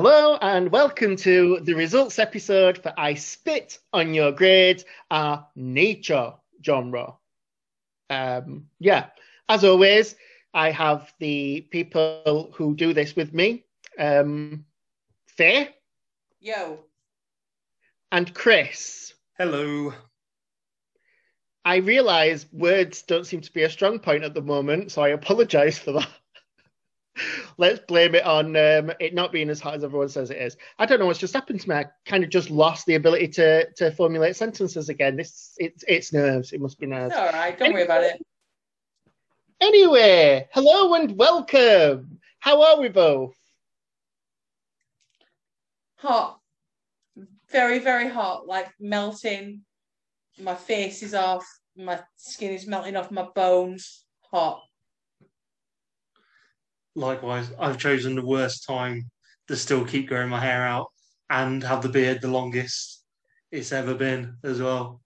Hello and welcome to the results episode for I Spit on Your Grade, our nature genre. Um, yeah, as always, I have the people who do this with me. Um, Faye Yo. and Chris. Hello. I realise words don't seem to be a strong point at the moment, so I apologise for that. Let's blame it on um, it not being as hot as everyone says it is. I don't know what's just happened to me. I kind of just lost the ability to to formulate sentences again. This it's it's nerves. It must be nerves. It's all right. Don't worry about it. Anyway, hello and welcome. How are we both? Hot. Very, very hot. Like melting. My face is off. My skin is melting off my bones. Hot. Likewise, I've chosen the worst time to still keep growing my hair out and have the beard the longest it's ever been as well.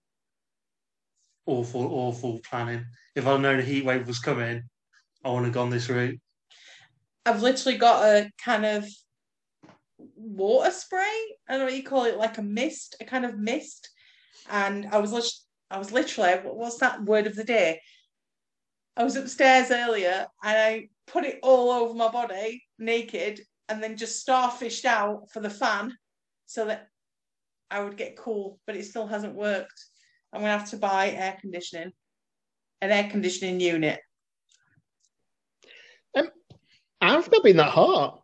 Awful, awful planning. If I'd known a heat wave was coming, I wouldn't have gone this route. I've literally got a kind of water spray. I don't know what you call it, like a mist, a kind of mist. And I was I was literally, what's that word of the day? I was upstairs earlier and I put it all over my body naked and then just starfished out for the fan so that I would get cool, but it still hasn't worked. I'm gonna have to buy air conditioning, an air conditioning unit. Um, I've not been that hot.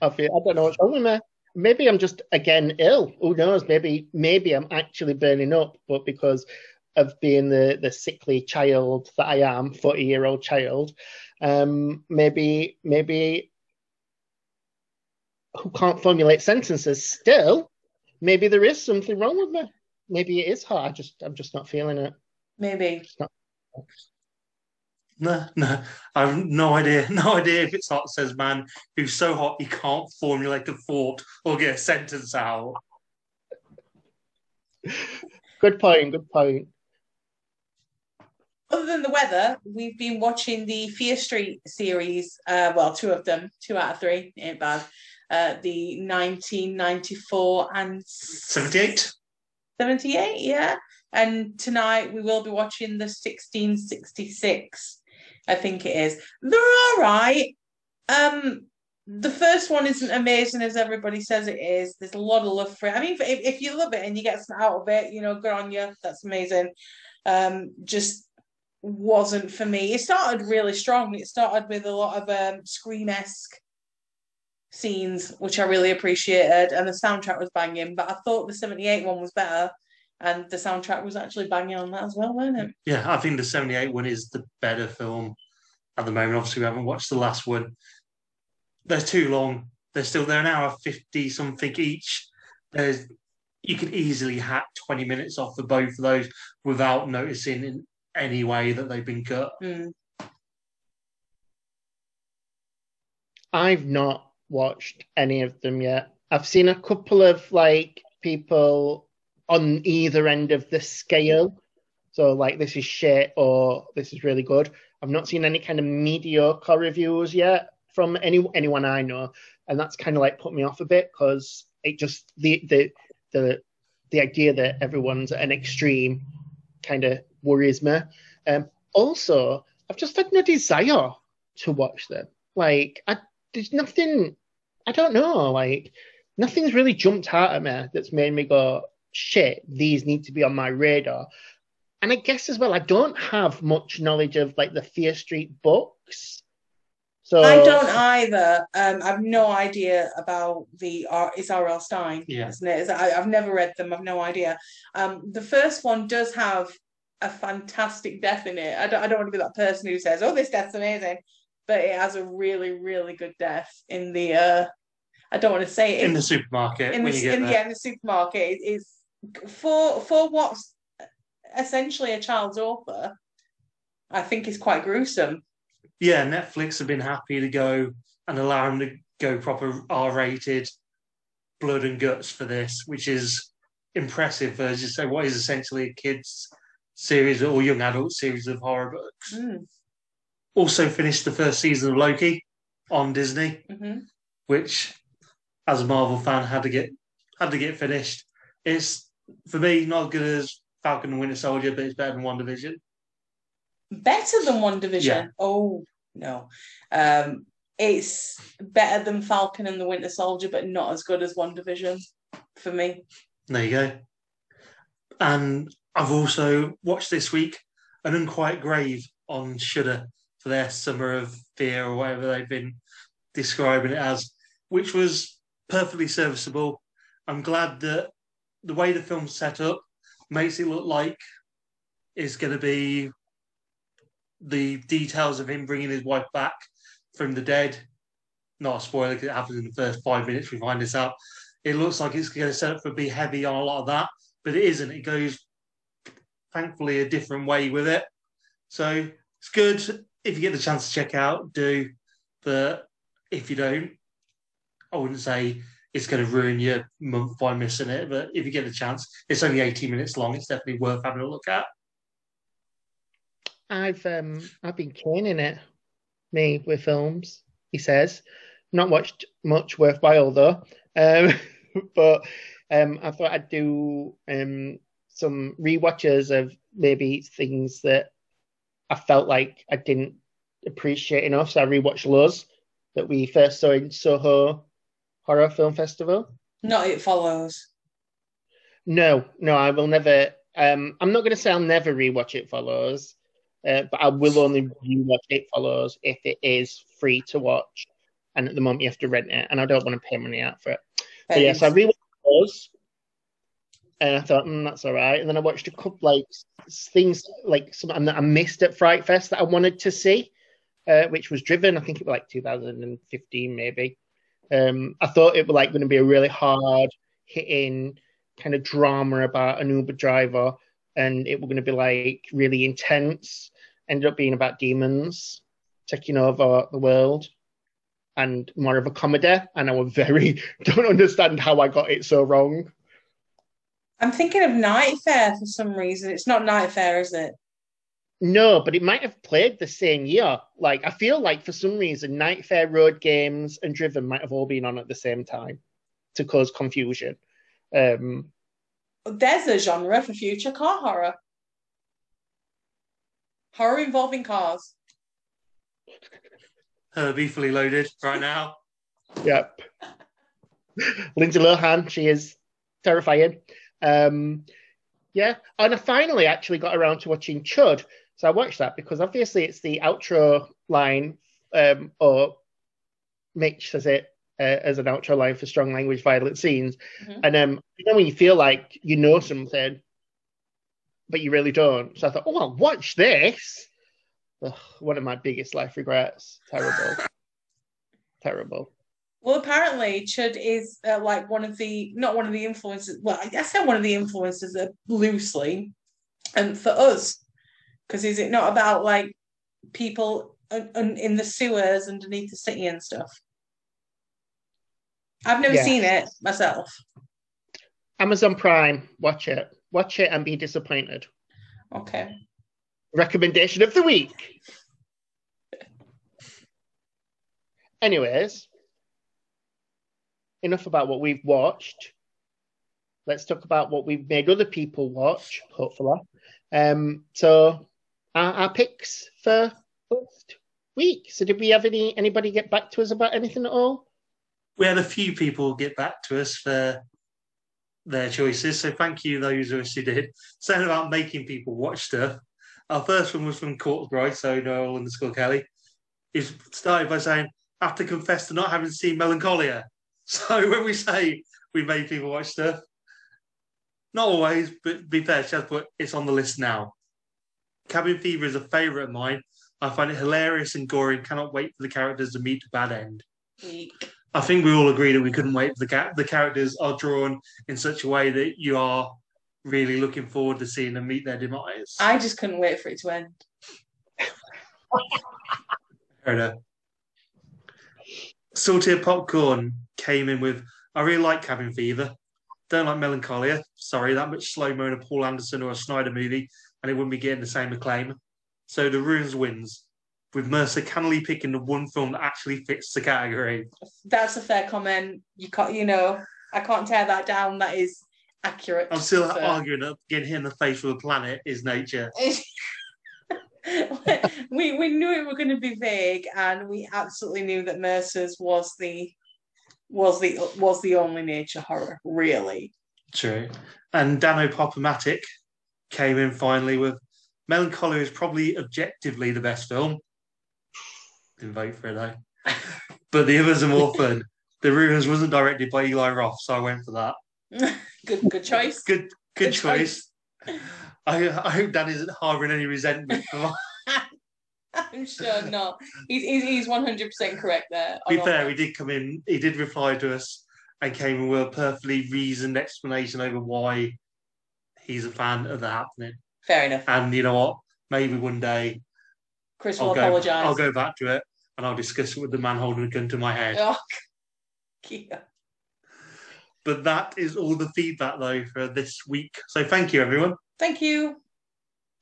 I feel I don't know what's wrong with me. Maybe I'm just again ill. Who knows? Maybe maybe I'm actually burning up, but because of being the the sickly child that I am, forty year old child, um, maybe maybe who can't formulate sentences still. Maybe there is something wrong with me. Maybe it is hot. I just I'm just not feeling it. Maybe. Not. No, no, I've no idea. No idea if it's hot, says man who's so hot he can't formulate a thought or get a sentence out. Good point. Good point. Other than the weather, we've been watching the Fear Street series. Uh, well, two of them, two out of three, ain't bad. Uh, the 1994 and 78? 78, yeah. And tonight we will be watching the 1666, I think it is. They're all right. Um, the first one isn't amazing as everybody says it is. There's a lot of love for it. I mean, if, if you love it and you get something out of it, you know, good on you. That's amazing. Um, just wasn't for me. It started really strong. It started with a lot of um, scream esque scenes, which I really appreciated, and the soundtrack was banging. But I thought the 78 one was better, and the soundtrack was actually banging on that as well, wasn't it? Yeah, I think the 78 one is the better film at the moment. Obviously, we haven't watched the last one. They're too long. They're still they're an hour 50 something each. There's you could easily hack 20 minutes off for both of those without noticing in any way that they've been cut. Mm. I've not watched any of them yet. I've seen a couple of like people on either end of the scale. So like this is shit or this is really good. I've not seen any kind of mediocre reviews yet from any anyone I know, and that's kind of like put me off a bit because it just the the the the idea that everyone's at an extreme kind of worries me. Um, also, I've just had no desire to watch them. Like, I, there's nothing. I don't know. Like, nothing's really jumped out at me that's made me go, "Shit, these need to be on my radar." And I guess as well, I don't have much knowledge of like the Fear Street books. So I don't either. Um, I've no idea about the R. It's R.L. Stine, Yeah. isn't it? Is I, I've never read them. I've no idea. Um, the first one does have a fantastic death in it. I don't. I don't want to be that person who says, "Oh, this death's amazing," but it has a really, really good death in the. Uh, I don't want to say it In the supermarket in the, in, yeah, in the supermarket is for for what's essentially a child's author. I think is quite gruesome. yeah, Netflix have been happy to go and allow them to go proper R rated blood and guts for this, which is impressive as you say, what is essentially a kids series or young adult series of horror books. Mm, Also finished the first season of Loki on Disney, mhm. which as a Marvel fan, had to get had to get finished. It's for me not as good as Falcon and Winter Soldier, but it's better than WandaVision. Better than WandaVision. Yeah. Oh no, um, it's better than Falcon and the Winter Soldier, but not as good as WandaVision for me. There you go. And I've also watched this week An Unquiet Grave on Shudder for their Summer of Fear or whatever they've been describing it as, which was perfectly serviceable. I'm glad that the way the film's set up makes it look like it's going to be the details of him bringing his wife back from the dead. Not a spoiler because it happens in the first five minutes. We find this out. It looks like it's going to set up for be heavy on a lot of that, but it isn't. It goes, thankfully, a different way with it. So it's good if you get the chance to check out. Do, but if you don't, I wouldn't say it's going to ruin your month by missing it. But if you get the chance, it's only 18 minutes long. It's definitely worth having a look at. I've um I've been caning it, me with films. He says, not watched much worthwhile though, um, but um I thought I'd do um some rewatches of maybe things that I felt like I didn't appreciate enough. So I rewatched Luz that we first saw in Soho Horror Film Festival. Not It Follows. No, no, I will never. Um, I'm not going to say I'll never rewatch It Follows, uh, but I will only rewatch It Follows if it is free to watch. And at the moment, you have to rent it, and I don't want to pay money out for it. But yes, I rewatched those, and I thought, mm, that's all right. And then I watched a couple like things like something that I missed at Fright Fest that I wanted to see, uh, which was Driven. I think it was like 2015, maybe. Um, I thought it was like going to be a really hard hitting kind of drama about an Uber driver, and it was going to be like really intense. Ended up being about demons taking over the world, and more of a comedy. And I was very don't understand how I got it so wrong. I'm thinking of Night Fare for some reason. It's not Night Fare, is it? No, but it might have played the same year. Like I feel like for some reason, Night Fare, Road Games, and Driven might have all been on at the same time to cause confusion. Um, There's a genre for future car horror. Horror involving cars. Herbie fully loaded right now. Yep. Lindsay Lohan, she is terrifying. Um, yeah, and I finally actually got around to watching Chud. So I watched that because obviously it's the outro line, um, or Mitch says it uh, as an outro line for strong language, violent scenes. Mhm. And um, you know when you feel like you know something, but you really don't. So I thought, oh, I'll watch this. Ugh, one of my biggest life regrets. Terrible. Terrible. Well, apparently, Chud is uh, like one of the not one of the influences. Well, I say one of the influences uh, loosely, and for us, because is it not about like people un- un- in the sewers underneath the city and stuff? I've never Yes. seen it myself. Amazon Prime, watch it. Watch it and be disappointed. Okay. Recommendation of the week. Anyways, enough about what we've watched. Let's talk about what we've made other people watch, hopefully. Um, so our, our picks for first week. So did we have any anybody get back to us about anything at all? We had a few people get back to us for their choices, so thank you those of us who did. Saying about making people watch stuff. Our first one was from Courtbride, so Noel underscore Kelly. He started by saying, to confess to not having seen Melancholia. So when we say we made people watch stuff, not always, but be fair, she has put it's on the list now. Cabin Fever is a favourite of mine. I find it hilarious and gory and cannot wait for the characters to meet a bad end. I think we all agree that we couldn't wait for the ca- the characters are drawn in such a way that you are really looking forward to seeing them meet their demise. I just couldn't wait for it to end. Fair enough. Salted popcorn came in with I really like Cabin Fever. Don't like Melancholia. Sorry, that much slow mo in a Paul Anderson or a Snyder movie, and it wouldn't be getting the same acclaim. So the Ruins wins with Mercer cannily picking the one film that actually fits the category. That's a fair comment. You can't, you know, I can't tear that down. That is accurate. I'm still Fair. arguing that getting hit in the face with a planet is nature. we we knew it were going to be vague, and we absolutely knew that Mercer's was the was the was the only nature horror, really. True. And Dano Popomatic came in finally with Melancholy is probably objectively the best film. Didn't vote for it though. but the others are more fun. The Ruins wasn't directed by Eli Roth, so I went for that. Good good choice. Good good, Good choice. I, I hope Dan isn't harbouring any resentment. I'm sure not. He's he's he's one hundred percent correct there. be fair, that. he did come in, he did reply to us and came in with a perfectly reasoned explanation over why he's a fan of the happening. Fair enough. And you know what? Maybe one day Chris will I'll go, apologise. I'll go back to it and I'll discuss it with the man holding a gun to my head. Oh, yeah. But that is all the feedback though for this week. So thank you everyone. Thank you.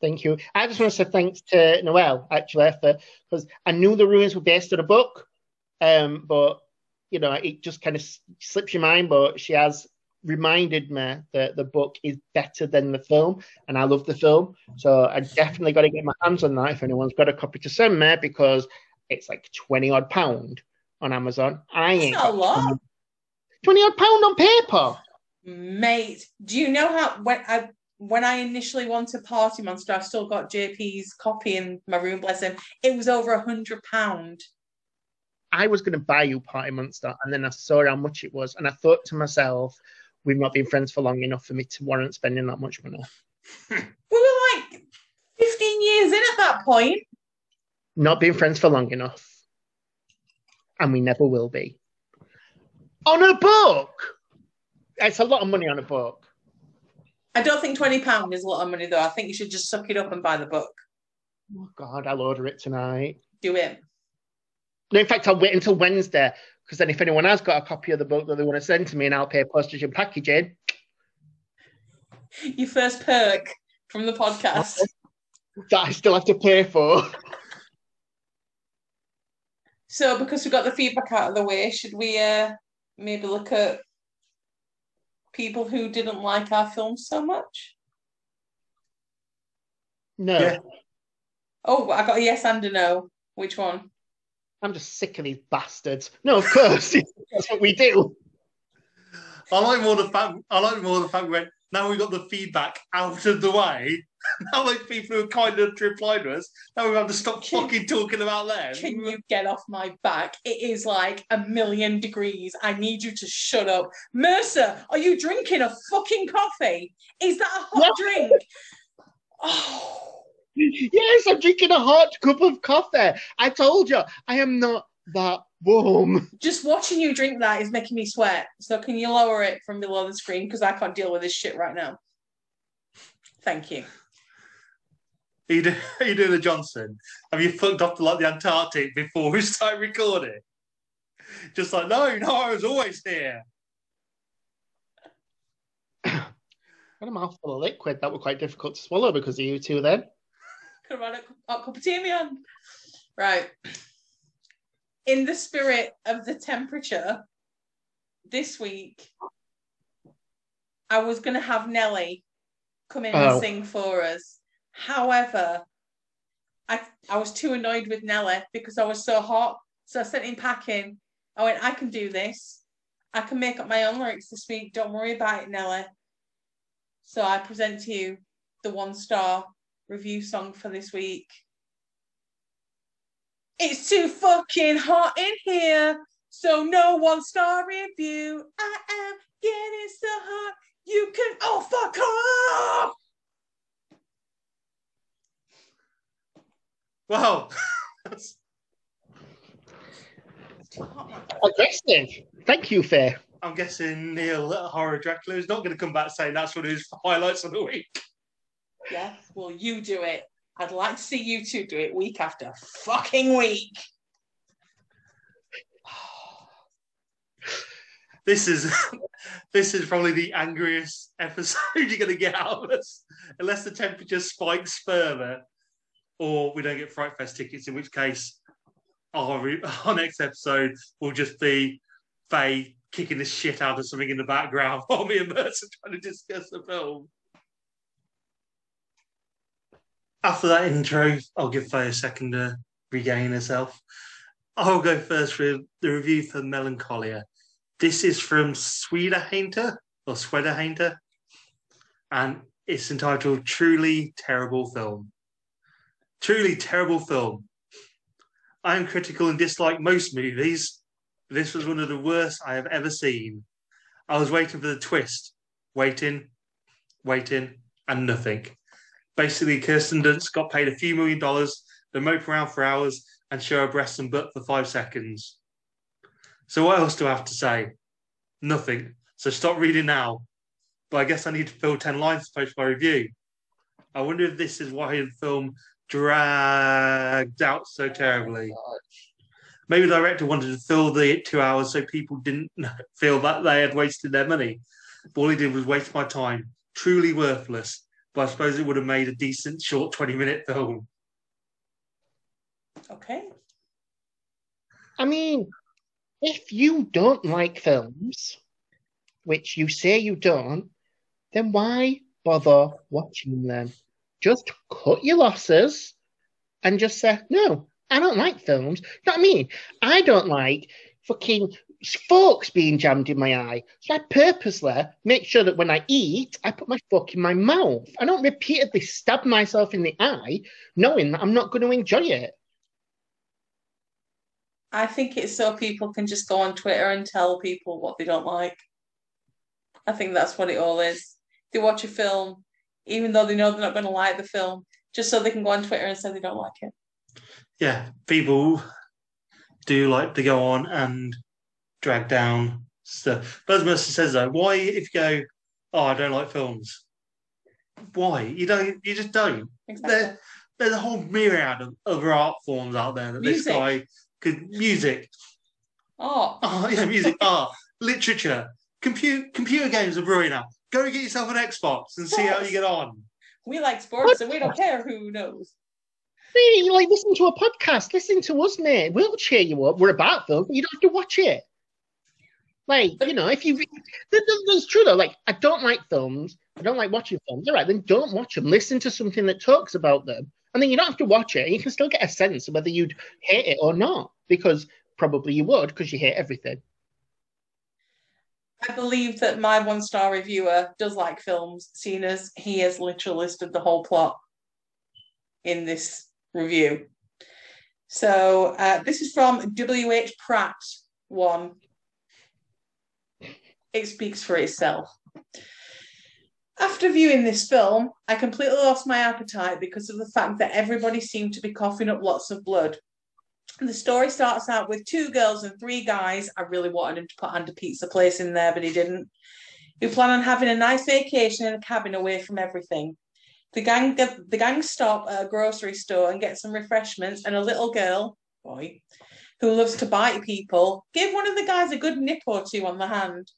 Thank you. I just want to say thanks to Noel, actually for because I knew the ruins were based on a book, um, but you know it just kind of slips your mind. But she has reminded me that the book is better than the film, and I love the film, so I definitely got to get my hands on that. If anyone's got a copy to send me, because it's like twenty odd pound on Amazon. I That's ain't not a lot. Twenty odd pound on paper. Mate, do you know how when I when I initially wanted Party Monster, I still got JP's copy in my room, bless him. It was over a hundred pound. I was going to buy you Party Monster, and then I saw how much it was, and I thought to myself, we've not been friends for long enough for me to warrant spending that much money. We were like 15 years in at that point. Not being friends for long enough, and we never will be. On a book, it's a lot of money on a book. I don't think twenty pound is a lot of money though. I think you should just suck it up and buy the book. Oh God, I'll order it tonight. Do it. No, in fact, I'll wait until Wednesday because then if anyone has got a copy of the book that they want to send to me, and I'll pay postage and packaging. Your first perk from the podcast. That I still have to pay for. So because we got the feedback out of the way, should we uh maybe look at people who didn't like our film so much? No, Yeah. Oh, I got a yes and a no. Which one? I'm just sick of these bastards. No, of course, that's what we do. I like more the fact I like more the fact we went, now we've got the feedback out of the way. now like people who are kind enough to reply to us, now we have to stop Can- fucking talking about them. Can you get off my back? It is like a million degrees. I need you to shut up. Mercer, are you drinking a fucking coffee? Is that a hot Yes. drink? Oh. Yes, I'm drinking a hot cup of coffee. I told you, I am not that warm. Just watching you drink that is making me sweat. So can you lower it from below the screen? Because I can't deal with this shit right now. Thank you. Are you, do, are you doing the Johnson? Have you fucked off to like the Antarctic before we start recording? Just like, no, no, I was always here. Got a mouthful of liquid that were quite difficult to swallow because of you two then. Could have had a hot cup of tea, man. Right. In the spirit of the temperature, this week, I was going to have Nelly come in Oh. and sing for us. However, I, I was too annoyed with Nelly because I was so hot. So I sent him packing. I went, I can do this. I can make up my own lyrics this week. Don't worry about it, Nelly. So I present to you the one star review song for this week. It's too fucking hot in here, so no one star review. I am getting so hot, you can oh fuck off. Wow. It's too hot. Aggressive. Thank you, Fair. I'm guessing Neil at Horror Dracula is not going to come back saying that's one of his highlights of the week. Yeah, well, you do it. I'd like to see you two do it week after fucking week. This is this is probably the angriest episode you're going to get out of us, unless the temperature spikes further. or we don't get Fright Fest tickets, in which case our, our next episode will just be Faye kicking the shit out of something in the background while me and Mercer trying to discuss the film. After that intro, I'll give Faye a second to regain herself. I'll go first with the review for Melancholia. This is from Swederhainter or Swederhainter, and it's entitled Truly Terrible Film. Truly terrible film. I am critical and dislike most movies. This was one of the worst I have ever seen. I was waiting for the twist, waiting, waiting, and nothing. Basically, Kirsten Dunst got paid a few million dollars to mope around for hours and show her breasts and butt for five seconds. So what else do I have to say? Nothing. So stop reading now. But I guess I need to fill 10 lines to post my review. I wonder if this is why the film dragged out so terribly. Maybe the director wanted to fill the two hours so people didn't feel that they had wasted their money. But all he did was waste my time. Truly worthless. But I suppose it would have made a decent short 20 minute film. Okay. I mean, if you don't like films, which you say you don't, then why bother watching them? Just cut your losses and just say, no, I don't like films. You know what I mean? I don't like fucking forks being jammed in my eye. So I purposely make sure that when I eat, I put my fork in my mouth. I don't repeatedly stab myself in the eye knowing that I'm not going to enjoy it. I think it's so people can just go on Twitter and tell people what they don't like. I think that's what it all is. They watch a film, even though they know they're not going to like the film, just so they can go on Twitter and say they don't like it. Yeah, people do like to go on and drag down stuff. But as Mercer says though, why if you go, oh, I don't like films, why you don't? You just don't. Exactly. There, there's a whole myriad of other art forms out there that Music. this guy could music. Oh, Oh yeah, music, art, literature, computer computer games are brilliant now. Go and get yourself an Xbox and see how you get on. we like sports and we don't care who knows. See, like listen to a podcast, listen to us, mate. We'll cheer you up. We're about films, but you don't have to watch it. Like, you know, if you that- that- that's true though. Like, I don't like films, I don't like watching films. All right, then don't watch them. Listen to something that talks about them. And then you don't have to watch it, and you can still get a sense of whether you'd hate it or not. Because probably you would, because you hate everything. I believe that my one star reviewer does like films, seeing as he has literally listed the whole plot in this review. So uh, this is from W.H. Pratt one. It speaks for itself. After viewing this film, I completely lost my appetite because of the fact that everybody seemed to be coughing up lots of blood. The story starts out with two girls and three guys. I really wanted him to put Andy Pizza Place in there, but he didn't. Who plan on having a nice vacation in a cabin away from everything. The gang the gang stop at a grocery store and get some refreshments, and a little girl, boy, who loves to bite people, give one of the guys a good nip or two on the hand.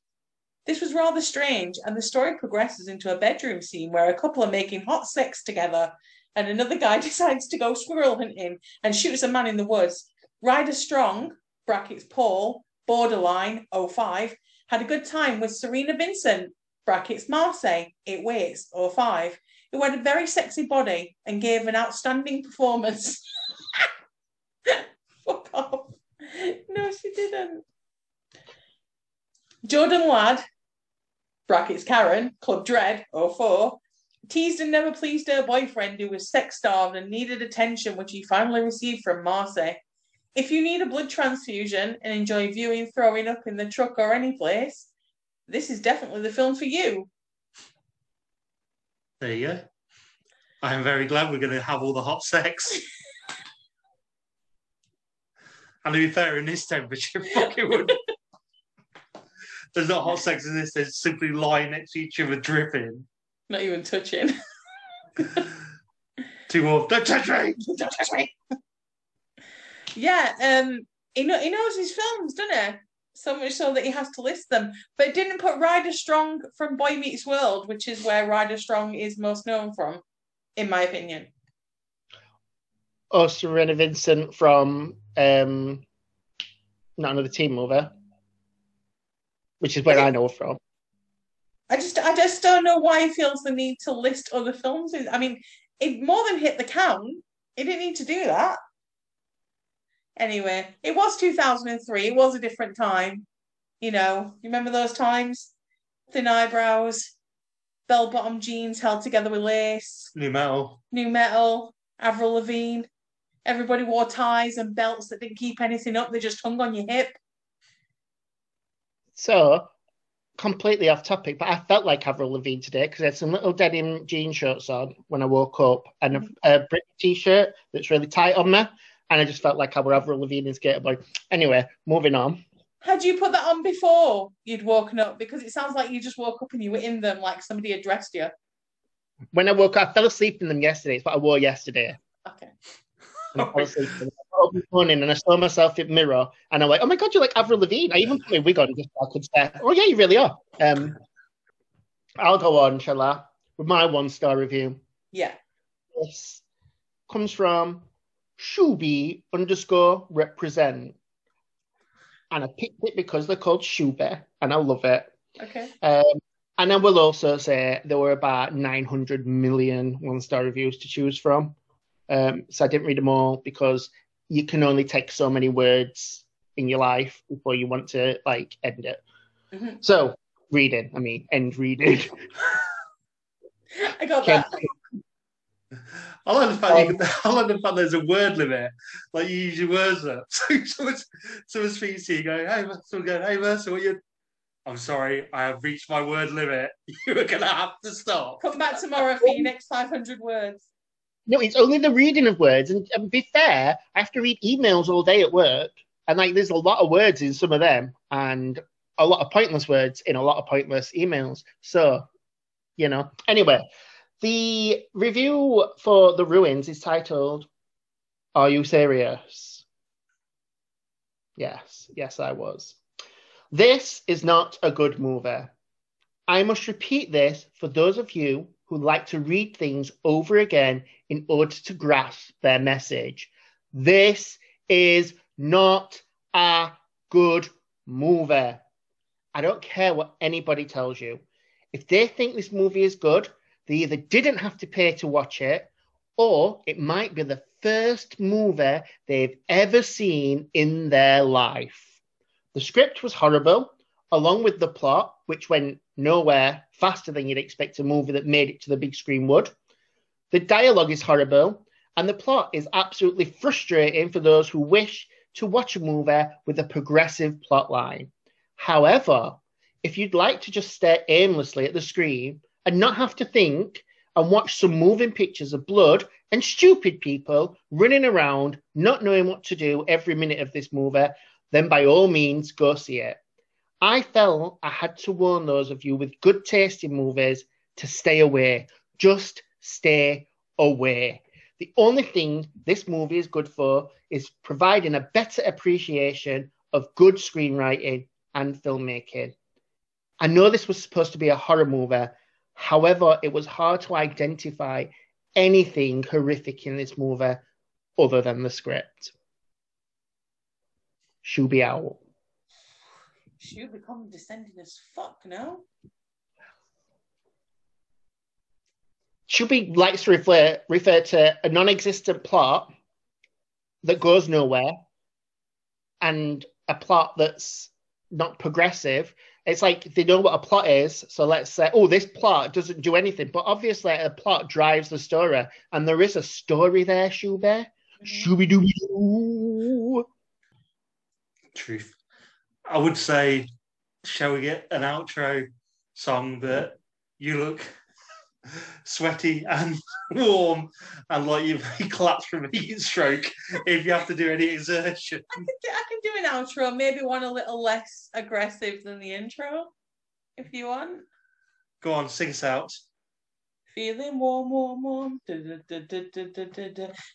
This was rather strange, and the story progresses into a bedroom scene where a couple are making hot sex together, and another guy decides to go squirrel hunting and shoots a man in the woods. Ryder Strong, brackets Paul, borderline 05, had a good time with Cerina Vincent, brackets Marcy, it waits 05, who had a very sexy body and gave an outstanding performance. Fuck off. No, she didn't. Jordan Ladd, brackets Karen, Club Dread, 04, teased and never pleased her boyfriend who was sex starved and needed attention, which he finally received from Marcy. If you need a blood transfusion and enjoy viewing throwing up in the truck or any place, this is definitely the film for you. There you go. I am very glad we're going to have all the hot sex. and to be fair, in this temperature, fucking would. There's not hot sex in this. There's simply lying next to each other, dripping. Not even touching. Two more. Don't touch me. Don't touch me. Yeah, um, he, know, he knows his films, doesn't he? So much so that he has to list them. But it didn't put Ryder Strong from Boy Meets World, which is where Ryder Strong is most known from, in my opinion. Oh Cerina Vincent from um, Not Another Teen Movie, which is where I know from. I just I just don't know why he feels the need to list other films. I mean, it more than hit the count. He didn't need to do that. Anyway, it was 2003. It was a different time. You know, you remember those times? Thin eyebrows, bell bottom jeans held together with lace, new metal. new metal, Avril Lavigne. Everybody wore ties and belts that didn't keep anything up. They just hung on your hip. So, completely off topic, but I felt like Avril Lavigne today because I had some little denim jean shorts on when I woke up and a, a Brit t-shirt that's really tight on me, and I just felt like I were Avril Lavigne in Skater Boy. Anyway, moving on. Had you put that on before you'd woken up? Because it sounds like you just woke up and you were in them like somebody had dressed you. When I woke up, I fell asleep in them yesterday. It's what I wore yesterday. Okay. And I fell asleep in them. I woke up this morning and I saw myself in the mirror and I'm like, oh my God, you're like Avril Lavigne. I even put my wig on just so I could say, oh yeah, you really are. Um, I'll go on, shall I, with my one star review. Yeah. This comes from Shubi underscore represent. And I picked it because they're called Shubi and I love it. Okay. Um, and I will also say there were about 900 million one star reviews to choose from. Um, so I didn't read them all because you can only take so many words in your life before you want to like end it. Mhm. So reading, I mean, end reading. I got that. I like the fact, you, I like the fact there's a word limit. Like you use your words up. So someone, someone speaks to you, you go, hey, someone go, hey, Mercer, what you? I'm sorry, I have reached my word limit. You are gonna have to stop. Come back tomorrow for your next 500 words. No, it's only the reading of words. And, and be fair, I have to read emails all day at work. And like there's a lot of words in some of them and a lot of pointless words in a lot of pointless emails. So, you know. Anyway, the review for The Ruins is titled Are You Serious? Yes, yes, I was. This is not a good movie. I must repeat this for those of you who like to read things over again in order to grasp their message. This is not a good movie. I don't care what anybody tells you. If they think this movie is good, they either didn't have to pay to watch it, or it might be the first movie they've ever seen in their life. The script was horrible, along with the plot, which went nowhere faster than you'd expect a movie that made it to the big screen would. The dialogue is horrible, and the plot is absolutely frustrating for those who wish to watch a movie with a progressive plot line. However, if you'd like to just stare aimlessly at the screen and not have to think and watch some moving pictures of blood and stupid people running around, not knowing what to do every minute of this movie, then by all means go see it. I felt I had to warn those of you with good taste in movies to stay away. Just stay away. The only thing this movie is good for is providing a better appreciation of good screenwriting and filmmaking. I know this was supposed to be a horror movie. However, it was hard to identify anything horrific in this movie other than the script. Shubi Owl. She'll become descending as fuck, no? Shubi likes to refer, refer to a non existent plot that goes nowhere and a plot that's not progressive. It's like they know what a plot is. So let's say, oh, this plot doesn't do anything. But obviously, a plot drives the story. And there is a story there, Shubi. Mm-hmm. Shooby dooby doo. Truth. I would say, shall we get an outro song that you look sweaty and warm and like you've collapsed from a heat stroke if you have to do any exertion? I can, do, I can do an outro, maybe one a little less aggressive than the intro, if you want. Go on, sing us out. Feeling warm, warm, warm.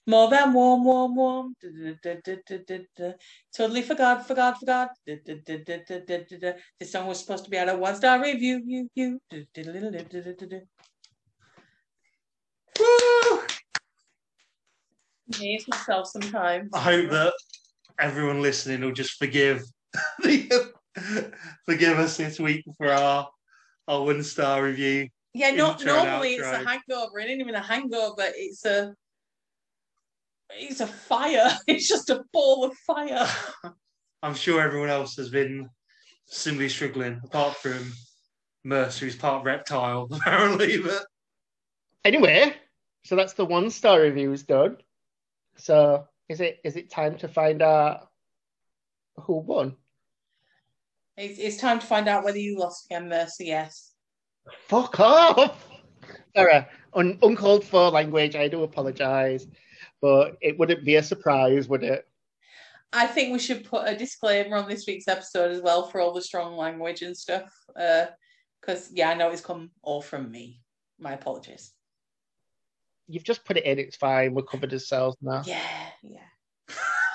More than warm, warm, warm. Totally forgot, forgot, forgot. This song was supposed to be at a one star review. You, you. Woo! amaze myself sometimes. I hope that everyone listening will just forgive forgive us this week for our our one star review. Yeah, not normally it's a outro. hangover. It ain't even a hangover. It's a it's a fire. It's just a ball of fire. I'm sure everyone else has been similarly struggling, apart from Mercer, who's part reptile, apparently. But Anyway, so that's the one star reviews done. So is it is it time to find out who won? It's, it's time to find out whether you lost again, Mercy. Yes. Fuck off! Sorry, un- uncalled for language. I do apologise, but it wouldn't be a surprise, would it? I think we should put a disclaimer on this week's episode as well for all the strong language and stuff. Uh, because yeah, I know it's come all from me. My apologies. You've just put it in. It's fine. We're covered ourselves now. Yeah, yeah.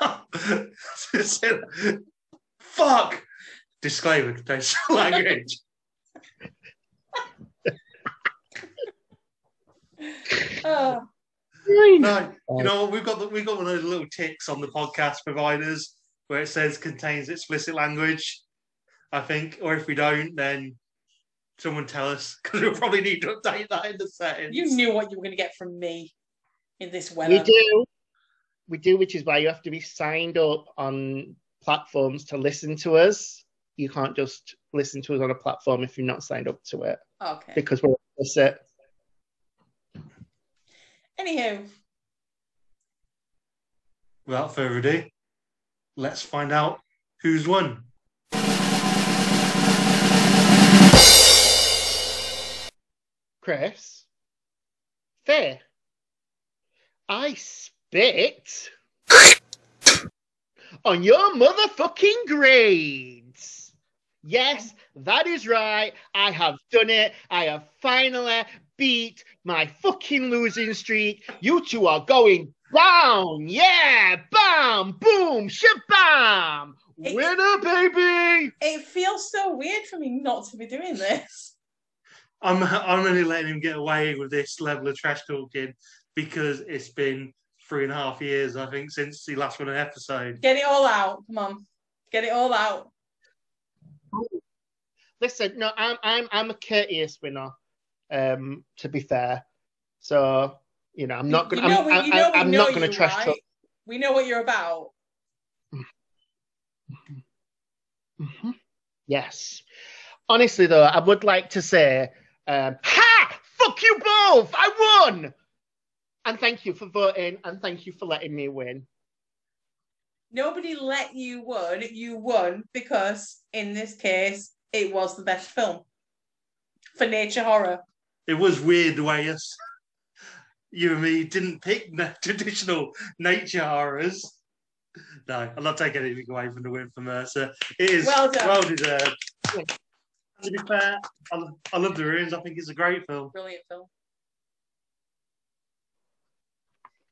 fuck. Disclaimer: contains language. Oh, No, you know we've got the, we've got one of those little ticks on the podcast providers where it says contains explicit language. I think, or if we don't, then someone tell us because we'll probably need to update that in the settings. you knew what you were going to get from me in this We do. We do, which is why you have to be signed up on platforms to listen to us. You can't just listen to us on a platform if you're not signed up to it Okay. because we're explicit. Anywho, Without further ado, let's find out who's won. Chris, fair. I spit on your motherfucking grades. Yes, that is right. I have done it. I have finally beat my fucking losing streak. You two are going down. Yeah, bam, boom, shabam. It- Winner, baby. it feels so weird for me not to be doing this. I'm I'm only letting him get away with this level of trash talking because it's been three and a half years, I think, since he last won an episode. Get it all out. Come on. Get it all out. Listen, no, I'm I'm I'm a courteous winner. Um, to be fair, so you know, I'm not You gonna. know I'm, I'm, know I'm know not gonna you, trash right? talk. We know what you're about. Mhm. Yes. Honestly, though, I would like to say, um, ha! Fuck you both! I won! And thank you for voting, and thank you for letting me win. Nobody let you win. You won because, in this case, it was the best film for nature horror. It was weird the way us, you and me didn't pick na- traditional nature horrors. No, I'm not taking anything away from the win for Mercer. It is Well done. well deserved. To be fair, I, I love The Ruins. I think it's a great film. Brilliant film.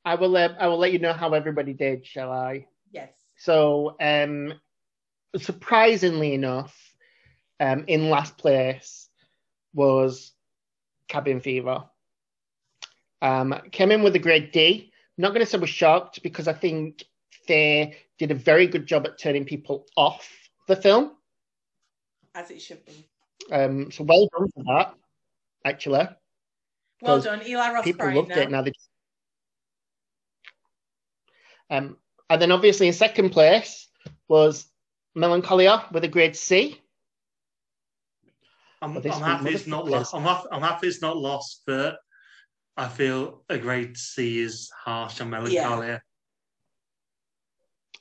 I will. Um, I will let you know how everybody did. Shall I? Yes. So, um, surprisingly enough, um, in last place was Cabin Fever. Um, came in with a grade D. I'm not going to say we're shocked because I think they did a very good job at turning people off the film. As it should be. Um, so well done for that, actually. Well done. Eli Roth People loved now. it. Now they. Um, and then obviously in second place was Melancholia with a grade C. I'm, I'm happy it's not lost. I'm happy, I'm happy it's not lost, but I feel a grade C is harsh on Melancholia.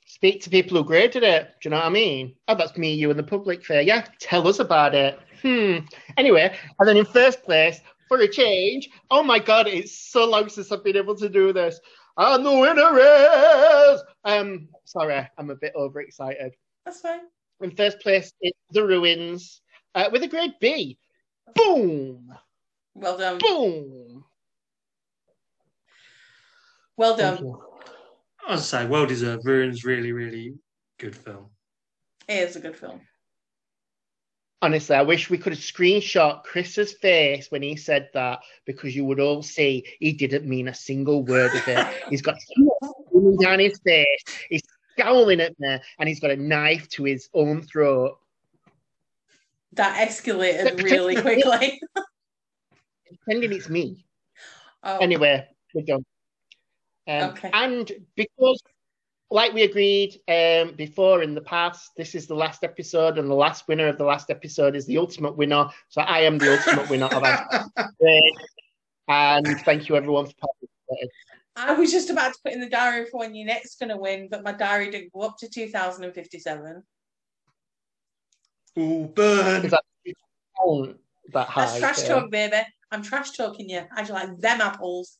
Speak to people who graded it. Do you know what I mean? Oh, that's me, you, and the public fair. Yeah, tell us about it. Hmm. Anyway, and then in first place, for a change, oh my god, it's so long since I've been able to do this. And the winner is. Um, sorry, I'm a bit overexcited. That's fine. In first place, it's The Ruins uh, with a grade B. Boom! Well done. Boom! Well done. you. As I say, well deserved. Ruins really, really good film. It is a good film. Honestly, I wish we could have screenshot Chris's face when he said that because you would all see he didn't mean a single word of it. He's got coming down his face. He's scowling at me, and he's got a knife to his own throat. That escalated really quickly. Pretending it's me. Oh, Anyway, we're done. Um, Okay. And because, like we agreed um, before in the past, this is the last episode, and the last winner of the last episode is the ultimate winner. So I am the ultimate winner of our And thank you everyone for participating. I was just about to put in the diary for when you're next going to win, but my diary didn't go up to 2057. Ooh, burn. Is that that high? That's trash yeah. talk, baby. I'm trash talking you. I just like them apples.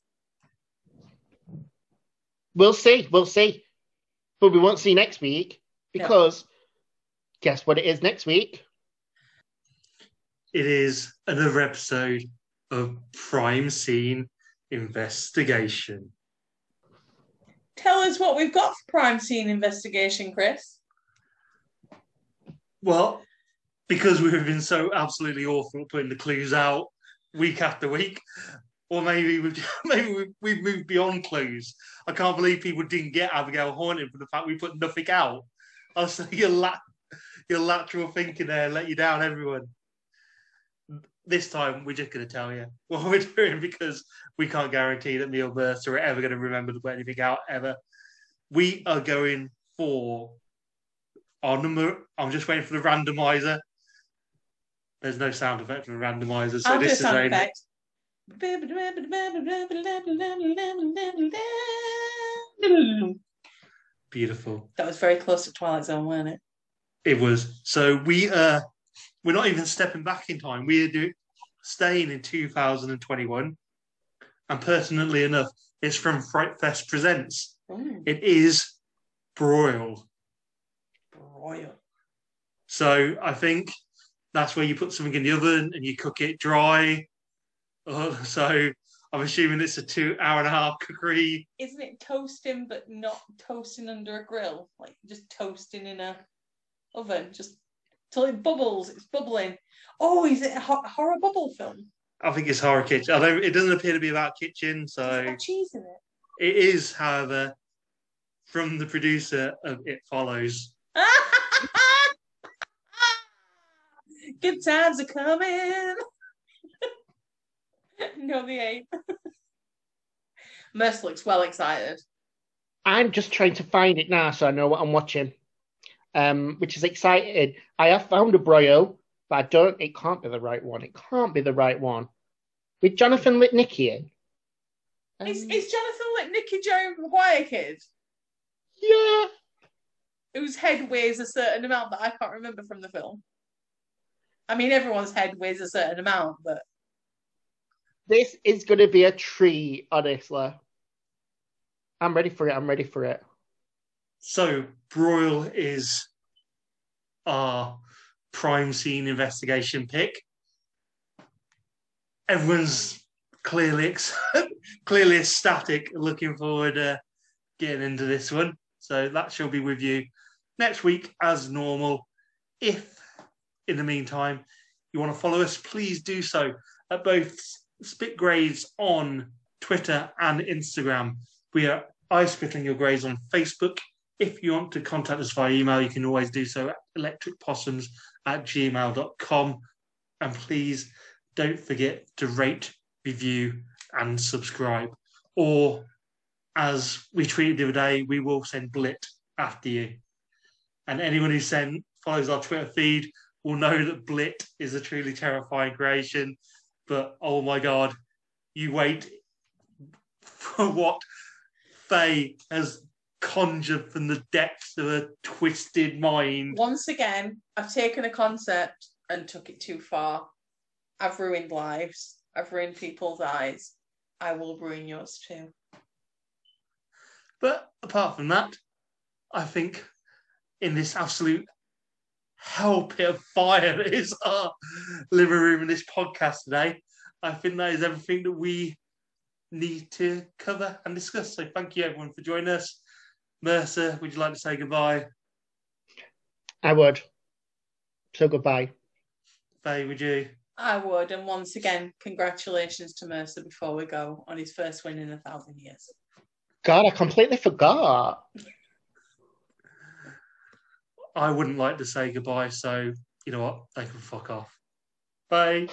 We'll see. We'll see. But we won't see next week because guess what it is next week? It is another episode of Prime Scene Investigation. Tell us what we've got for Prime scene investigation, Chris. Well, because we've been so absolutely awful at putting the clues out week after week, or maybe we've maybe we've, moved beyond clues. I can't believe people didn't get Abigail Hornet for the fact we put nothing out. I like, your la- your lateral thinking there let you down, everyone. This time we're just going to tell you what we're doing because we can't guarantee that me or Bertha are ever going to remember to put anything out ever. We are going for our number. I'm just waiting for the randomizer. There's no sound effect from randomizer, so I'll do a this is sound effect. beautiful. That was very close to Twilight Zone, wasn't it? It was. So we uh we're not even stepping back in time. We're do, staying in 2021. And pertinently enough, it's from Fright Fest Presents. Mm, It is Broil. broil. So I think that's where you put something in the oven and you cook it dry. Uh, so I'm assuming it's a two hour and a half cookery. Isn't it toasting, but not toasting under a grill? Like just toasting in a oven, just till it bubbles. It's bubbling. Oh, is it a ho- horror bubble film? I think it's horror kitchen. I don't. It doesn't appear to be about kitchen. So cheese in it? it is, however, from the producer of It Follows. Good times are coming. no, they ain't. Merce looks well excited. I'm just trying to find it now so I know what I'm watching. Um, which is exciting. I have found a broil, but I don't. It can't be the right one. It can't be the right one. With Jonathan Lipnicki in. Um, Is, is Jonathan like Nicky Jerry Maguire kid, yeah. whose head weighs a certain amount that I can't remember from the film? I mean, everyone's head weighs a certain amount, but This is going to be a treat, honestly. I'm ready for it. I'm ready for it. So broil is our prime scene investigation pick. Everyone's clearly ex- clearly ecstatic, looking forward to getting into this one. So that shall be with you next week as normal. If in the meantime you want to follow us, please do so at both Spit Grades on Twitter and Instagram. We are I Spitting Your Grades on Facebook. If you want to contact us via email, you can always do so at electricpossums at gmail.com. And please don't forget to rate, review, and subscribe. Or, as we tweeted the other day, we will send Blit after you. And anyone who send, follows our Twitter feed will know that Blit is a truly terrifying creation. But oh my god, you wait for what Faye has conjured from the depths of a twisted mind. once again, I've taken a concept and took it too far. I've ruined lives. I've ruined people's eyes. I will ruin yours too. But apart from that, I think in this absolute hell pit of fire that is our living room in this podcast today, I think that is everything that we need to cover and discuss. So thank you everyone for joining us. Mercer, would you like to say goodbye? I would. So goodbye. Faye, would you? I would. And once again, congratulations to Mercer before we go on his first win in a thousand years. God, I completely forgot. I wouldn't like to say goodbye, so you know what? They can fuck off. Bye.